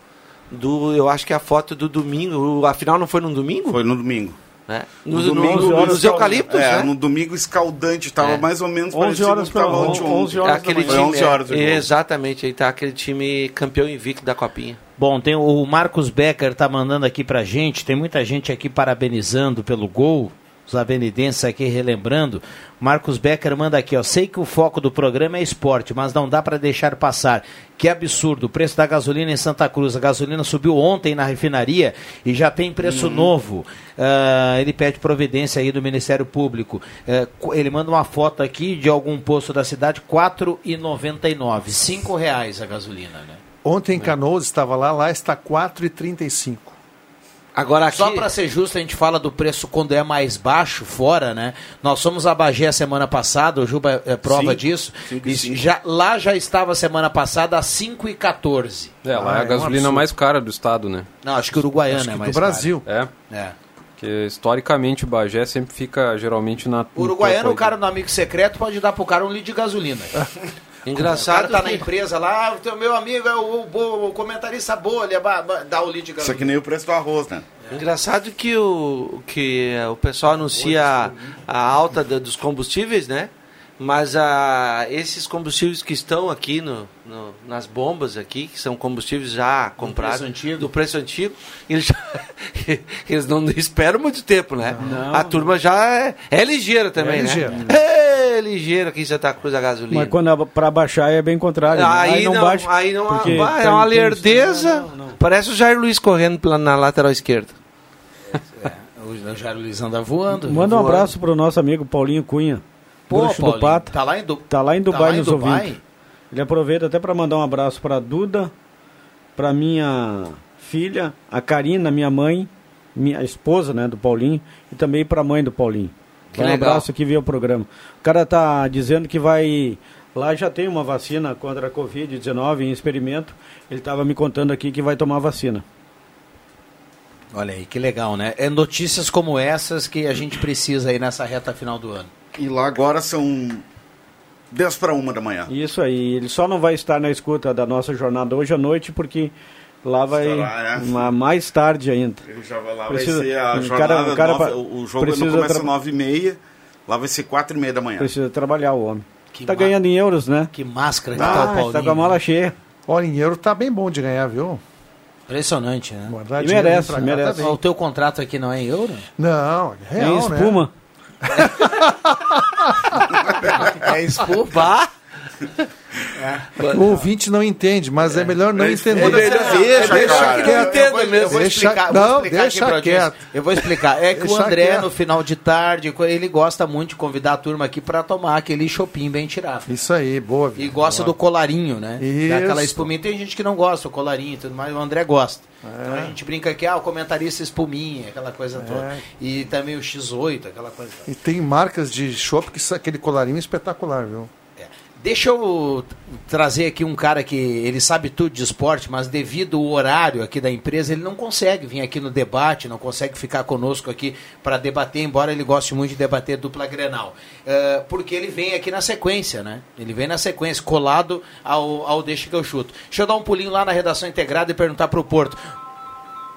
do. Eu acho que é a foto do domingo. Afinal, não foi no domingo? Foi no domingo. Né? No Nos, domingo, no- nos eucaliptos, é, né? no domingo escaldante, tava É. mais ou menos 11 parecido horas ontem. 11 É horas aquele time, 11 horas o é, exatamente, aí tá aquele time campeão invicto da Copinha. Bom, tem o Marcos Becker tá mandando aqui pra gente, tem muita gente aqui parabenizando pelo gol, os avenidenses aqui relembrando. Marcos Becker manda aqui, ó, sei que o foco do programa é esporte, mas não dá pra deixar passar. Que absurdo, o preço da gasolina em Santa Cruz, a gasolina subiu ontem na refinaria e já tem preço novo. Ah, ele pede providência aí do Ministério Público. Co- ele manda uma foto aqui de algum posto da cidade, R$ 4,99, cinco reais a gasolina, né? Ontem em Canoas estava lá, lá está 4,35. Agora Só para ser justo, a gente fala do preço quando é mais baixo fora, né? Nós fomos a Bagé semana passada, o Juba é prova Cinco. disso. Cinco e E cinco. já, lá já estava semana passada a 5,14. É, lá Ah, é a é um gasolina absurdo. mais cara do estado, né? Não, acho que Uruguaiana Acho é que mais do Brasil. É. É. Porque historicamente o Bagé sempre fica geralmente na. O Uruguaiano, o cara no amigo secreto pode dar pro cara um litro de gasolina. Engraçado O cara tá que- na empresa lá, ah, o teu meu amigo é o, o- o comentarista bolha, ba- ba- dá o litro de Isso aqui nem o preço do arroz, né? Engraçado que o, que eh, o pessoal anuncia a, a alta da- dos combustíveis, né? Mas a, esses combustíveis que estão aqui no, no- nas bombas aqui, que são combustíveis já comprados preço antigo. do preço antigo, eles, já- eles não esperam muito tempo, né? A turma já é, é ligeira também, É né? ligeira. É ligeira aqui em Santa Cruz a gasolina. Mas quando é pra baixar é bem contrário. né? Aí, não, baixa, aí não, porque vai, é tá uma lerdeza. Parece o Jair Luiz correndo na lateral esquerda. O Jairo Luiz anda voando. Manda um voando. abraço pro nosso amigo Paulinho Cunha. Pô, bruxo do Paulinho, Pata. tá lá em, Du- Tá lá em tá Dubai lá em nos Dubai? ouvindo. Ele aproveita até para mandar um abraço para Duda, para minha filha, a Karina, minha mãe, minha esposa, né, do Paulinho, e também para a mãe do Paulinho. Que um legal. abraço aqui via o programa. O cara tá dizendo que vai lá já tem uma vacina contra a COVID-19 em experimento. Ele estava me contando aqui que vai tomar vacina. Olha aí, que legal, né? É notícias como essas que a gente precisa aí nessa reta final do ano. E lá agora são 10 para uma da manhã. Isso aí, ele só não vai estar na escuta da nossa jornada hoje à noite porque lá vai né? ma- mais tarde ainda. Ele já vai lá, Precisa- vai ser a o jornada, cara- o cara nove- pa- o jogo precisa não começa às 9 e meia, lá vai ser 4 e meia da manhã. Precisa trabalhar o homem. Que tá ma- ganhando em euros, né? Que máscara que Ah, tá o tá com a mala cheia. Olha, em euro tá bem bom de ganhar, viu? Impressionante, né? Guardar E merece, cá merece. também. O teu contrato aqui não é em euro? Não, é real, Tem espuma. É espuma. O ouvinte não entende, mas é, melhor não entender. É melhor- deixa, deixa que não entenda Eu vou- mesmo. Eu vou Deixa- explicar, não, deixa quieto. Eu vou explicar. É que o André, no final de tarde, ele gosta muito de convidar a turma aqui pra tomar aquele chopinho bem tirado. Isso aí, boa. E gosta Boa. do colarinho, né? Isso. Daquela espuminha. Tem gente que não gosta do colarinho e tudo mais, o André gosta. É. Então a gente brinca aqui, ah, o comentarista espuminha, aquela coisa toda. E também o X8, aquela coisa. E tem marcas de chopp que aquele colarinho espetacular, viu? Deixa eu trazer aqui um cara que ele sabe tudo de esporte, mas devido ao horário aqui da empresa, ele não consegue vir aqui no debate, não consegue ficar conosco aqui para debater, embora ele goste muito de debater dupla Grenal. Eh, porque ele vem aqui na sequência, né? Ele vem na sequência, colado ao, ao Deixa que eu chuto. Deixa eu dar um pulinho lá na redação integrada e perguntar para o Porto.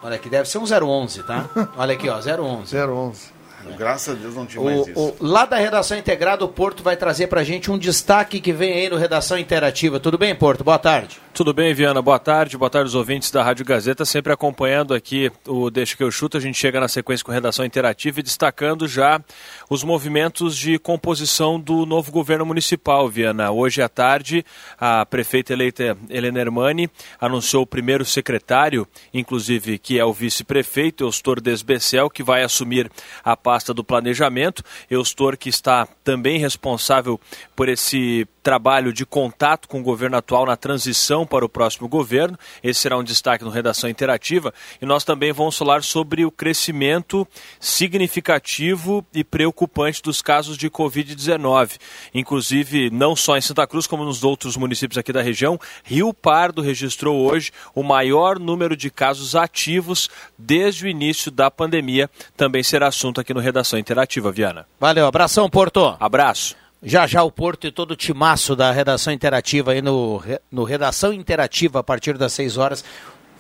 Olha aqui, deve ser um 011, tá? Olha aqui, ó, 011. 011. Graças a Deus não tinha mais O, isso. o- lá da Redação Integrada, o Porto vai trazer pra gente um destaque que vem aí no Redação Interativa. Tudo bem, Porto? Boa tarde. Tudo bem, Viana? Boa tarde, boa tarde aos ouvintes da Rádio Gazeta, sempre acompanhando aqui o Deixa que eu chuto. A gente chega na sequência com redação interativa e destacando já os movimentos de composição do novo governo municipal, Viana. Hoje à tarde, a prefeita eleita Helena Hermani anunciou o primeiro secretário, inclusive que é o vice-prefeito, Eustor Desbecel, que vai assumir a pasta do planejamento. Eustor que está também responsável por esse trabalho de contato com o governo atual na transição para o próximo governo. Esse será um destaque no Redação Interativa. E nós também vamos falar sobre o crescimento significativo e preocupante dos casos de Covid-19. Inclusive, não só em Santa Cruz, como nos outros municípios aqui da região, Rio Pardo registrou hoje o maior número de casos ativos desde o início da pandemia. Também será assunto aqui no Redação Interativa, Viana. Valeu, abração, Porto. Abraço. Já já o Porto e todo o timaço da Redação Interativa aí no, no Redação Interativa a partir das 6 horas,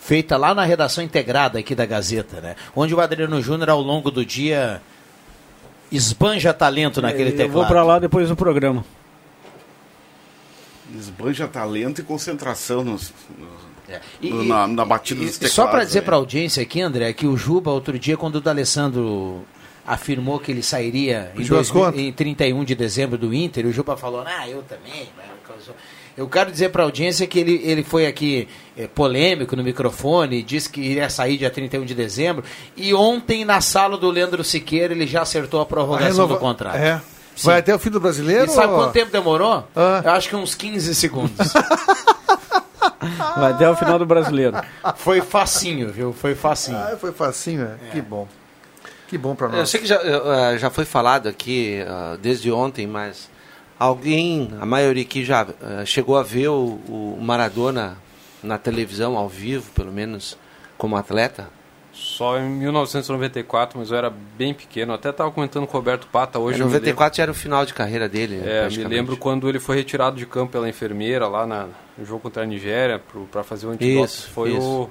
feita lá na Redação Integrada aqui da Gazeta, né? Onde o Adriano Júnior ao longo do dia esbanja talento naquele Eu teclado. vou pra lá depois do programa. Esbanja talento e concentração nos, nos- E- no- na, na batida E- dos e teclados. só para dizer né? para a audiência aqui, André, que o Juba, outro dia, quando o D'Alessandro afirmou que ele sairia em, Pediu as 2000 contas? em 31 de dezembro do Inter, e o Juba falou, ah, eu também. Eu quero dizer para a audiência que ele, ele foi aqui eh, polêmico no microfone, disse que iria sair dia 31 de dezembro, e ontem na sala do Leandro Siqueira ele já acertou a prorrogação renova- do contrato. É. Sim. Vai até o fim do brasileiro? E sabe ou- quanto tempo demorou? Ah. Eu acho que uns 15 segundos. Vai até o final do brasileiro. Foi facinho, viu? Foi facinho. Ah, foi facinho, é. Que bom. Que bom pra Eu nós. sei que já, eh, já foi falado aqui ah, desde ontem, mas alguém, a maioria aqui já eh, chegou a ver o, o Maradona na televisão, ao vivo, pelo menos, como atleta? Só em 1994, mas eu era bem pequeno. Até estava comentando com o Roberto Pata hoje. Em eu me 94 já era o final de carreira dele. É, me lembro quando ele foi retirado de campo pela enfermeira lá na, no jogo contra a Nigéria para fazer o antidoping. Isso, foi isso. O,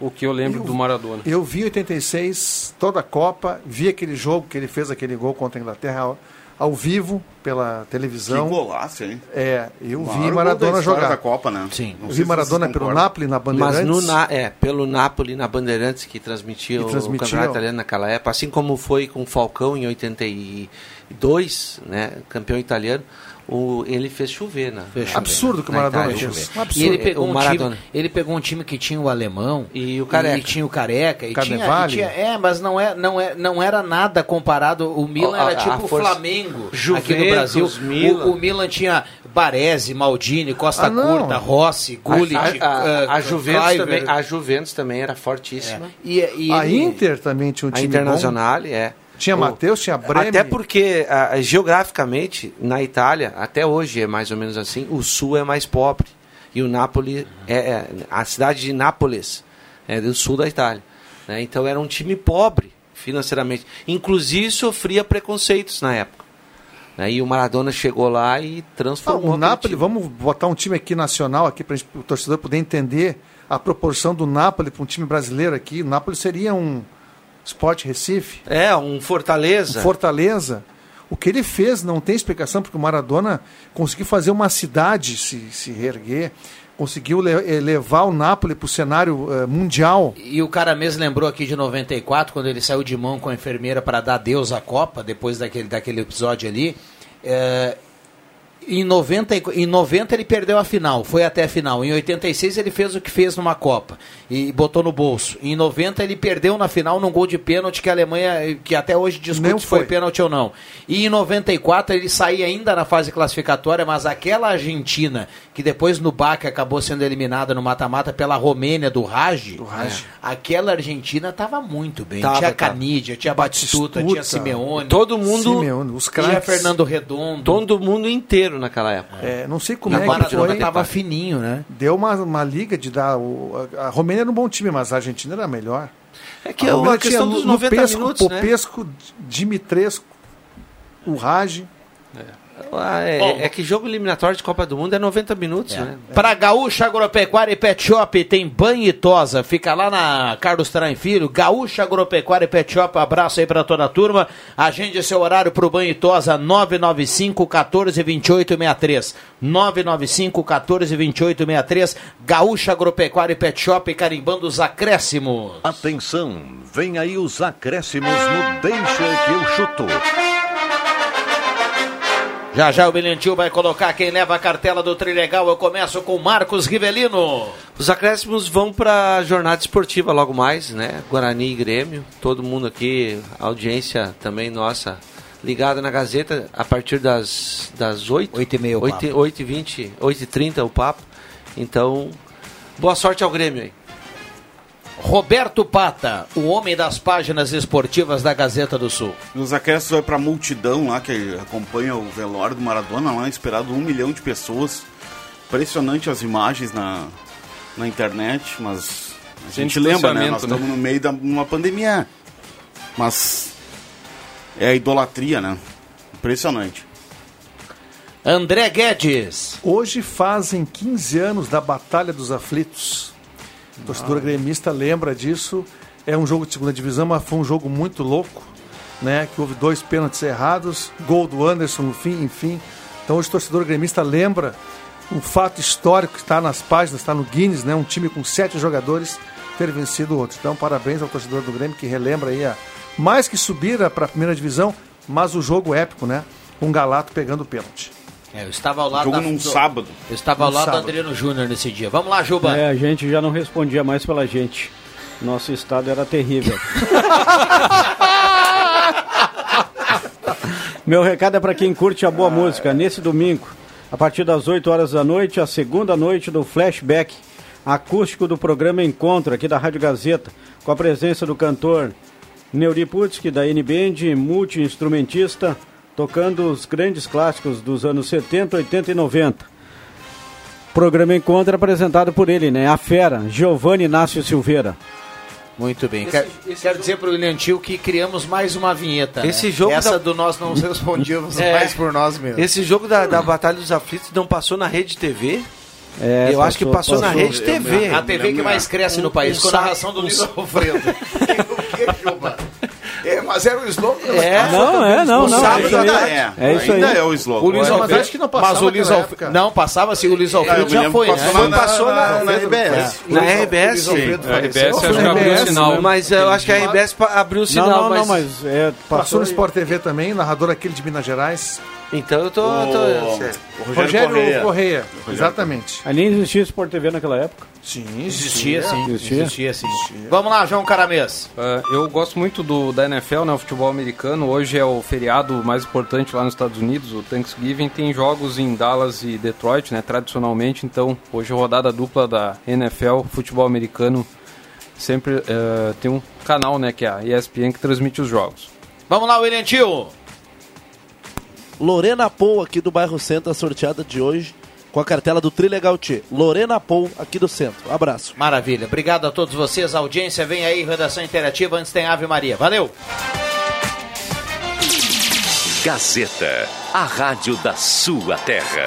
o que eu lembro do Maradona. Eu vi em 86 toda a Copa, vi aquele jogo que ele fez aquele gol contra a Inglaterra ao, ao vivo pela televisão. Que golaço, hein? É, eu vi Maradona jogar. da Copa, né? Sim. Não Eu vi Maradona pelo. Napoli na Bandeirantes. Mas no, Na- é, pelo Napoli na Bandeirantes, que transmitia, Que transmitia, o campeonato italiano naquela época, assim como foi com o Falcão em 82, né, campeão italiano, o, ele fez chover. Na, Fez chover. Absurdo que o na Maradona fez. E Absurdo. ele pegou, O um Maradona. time, ele pegou um time que tinha o alemão E o Careca. e tinha o careca e tinha, e tinha- é, mas não é, não é, não era nada comparado. O Milan A- era a- tipo a o Flamengo aqui no Juventus, Brasil. Milan. O, o Milan tinha Baresi, Maldini, Costa Ah. Curta, Rossi, Gullit, a, a, uh, a Juventus Cliver. também, a Juventus também era fortíssima. E, e A ele- Inter também tinha um A time Internacional, é. Tinha O- Matheus, tinha Bremen. Até porque, geograficamente, na Itália, até hoje é mais ou menos assim, o sul é mais pobre. E o Napoli, é, é- a cidade de Nápoles, é do sul da Itália. né? Então era um time pobre financeiramente. Inclusive sofria preconceitos na época. né? E o Maradona chegou lá e Ah, transformou. o Napoli, time. vamos botar um time aqui nacional aqui para o torcedor poder entender a proporção do Napoli para um time brasileiro aqui. O Napoli seria um Sport Recife, É, um Fortaleza. um Fortaleza. O que ele fez não tem explicação, porque o Maradona conseguiu fazer uma cidade se, se reerguer, conseguiu le- eh, levar o Napoli para o cenário eh, mundial. E o cara mesmo lembrou aqui de 94, quando ele saiu de mão com a enfermeira para dar adeus à Copa, depois daquele, daquele episódio ali. É, em, 90, e- em 90 ele perdeu a final, foi até a final. Em 86 ele fez o que fez numa Copa e botou no bolso. Em 90 ele perdeu na final num gol de pênalti que a Alemanha, que até hoje discute Não se foi foi. pênalti ou não. E em 94 ele saía ainda na fase classificatória, mas aquela Argentina, que depois no Baque acabou sendo eliminada no mata-mata pela Romênia do Raj, aquela Argentina estava muito bem. Tava, tinha. Canidia, tinha Batistuta, tinha Simeone. Todo mundo. Simeone, os tinha craques. Fernando Redondo. Todo mundo inteiro naquela época. É, não sei como E é que foi. tava fininho, né? Deu uma, uma liga de dar. O, a, a Romênia era um bom time, mas a Argentina era melhor. É que a é Romênia uma questão tinha dos 90 Lupesco, minutos, né? Popesco, Dimitrescu, o Raj. Ah, é, Bom. é que jogo eliminatório de Copa do Mundo é 90 minutos, né? Para Gaúcha Agropecuária e Pet Shop tem banho e tosa. Fica lá na Carlos Traem Filho. Gaúcha Agropecuária e Pet Shop. Abraço aí para toda a turma. Agende seu horário para o banho e tosa 995 14 28 63. 995 14 28 63. Gaúcha Agropecuária e Pet Shop carimbando os acréscimos. Atenção, vem aí os acréscimos no Deixa que eu chuto. Já já o Bilhentil vai colocar quem leva a cartela do Trilegal. Eu começo com Marcos Rivelino. Os acréscimos vão para a jornada esportiva logo mais, né? Guarani e Grêmio. Todo mundo aqui, audiência também nossa, ligada na Gazeta a partir das, das 8. 8 e meia o 8, 8 e 20, 8 e 30 o papo. Então, boa sorte ao Grêmio aí. Roberto Pata, o homem das páginas esportivas da Gazeta do Sul. Nos acréscimos vai pra multidão lá que acompanha o velório do Maradona lá, esperado um milhão de pessoas. Impressionante as imagens na, na internet, mas a Sem gente lembra, né? Nós distanciamento, né? estamos no meio de uma pandemia. Mas é a idolatria, né? Impressionante. André Guedes. Hoje fazem 15 anos da Batalha dos Aflitos. Torcedor gremista lembra disso. É um jogo de segunda divisão, mas foi um jogo muito louco, né? Que houve dois pênaltis errados, gol do Anderson no fim, enfim. Então hoje o torcedor gremista lembra um fato histórico que está nas páginas, está no Guinness, né? Um time com sete jogadores ter vencido o outro. Então parabéns ao torcedor do Grêmio que relembra aí a mais que subir para a primeira divisão, mas o jogo épico, né? Um Galato pegando o pênalti. É, eu estava ao lado Jogo da- num do- sábado. Eu estava ao Num lado do sábado. Adriano Júnior nesse dia. Vamos lá, Juba. É, a gente já não respondia mais pela gente. Nosso estado era terrível. Meu recado é para quem curte a boa música. Nesse domingo, a partir das 8 horas da noite, a segunda noite do flashback acústico do programa Encontro, aqui da Rádio Gazeta, com a presença do cantor Neuri Putzki, da N-Band, multi-instrumentista, tocando os grandes clássicos dos anos 70, 80 e 90. Programa Encontro é apresentado por ele, né? A fera, Giovanni Inácio Silveira. Muito bem. Quero, quero dizer para o William Tio que criamos mais uma vinheta. né? Esse jogo Essa da- do nós não respondíamos É. mais por nós mesmos. Esse jogo da, da Batalha dos Aflitos não passou na Rede TV? É, Eu acho que passou na Rede TV. A TV que mais cresce no país, um com a narração do um Luiz Alfredo. O que, Juba? É, mas era o slogan. É. Não, é, não, O não. sábado é ainda é. É isso aí. Ainda é o slogan. O Luiz Mas Alfredo. acho que não passava mas o Luiz naquela Alfredo. Não, passava sim. O Luiz eu Alfredo já foi, né? passou na- Passou na- na RBS. Na RBS. Na. RBS acho que abriu o sinal. Mas eu acho que a RBS abriu o sinal. não, não, mas é, passou no Sport TV também, narrador aquele de Minas Gerais. Então eu tô. tô- O Rogério, Rogério Correia. Correia. Exatamente. Nem existia Sport TV naquela época. Sim, Existia sim. Existia? Existia sim. Vamos lá, João Caramês. É, eu gosto muito do, da NFL, né, o futebol americano. Hoje é o feriado mais importante lá nos Estados Unidos, o Thanksgiving. Tem jogos em Dallas e Detroit, né, tradicionalmente. Então, hoje é rodada dupla da NFL, futebol americano. Sempre é, tem um canal, né, que é a ESPN, que transmite os jogos. Vamos lá, William Tio. Lorena Pou, aqui do bairro Centro, a sorteada de hoje, com a cartela do Trilegal T. Lorena Pou, aqui do centro. Abraço. Maravilha. Obrigado a todos vocês. A audiência vem aí, redação interativa. Antes tem Ave Maria. Valeu. Gazeta, a rádio da sua terra.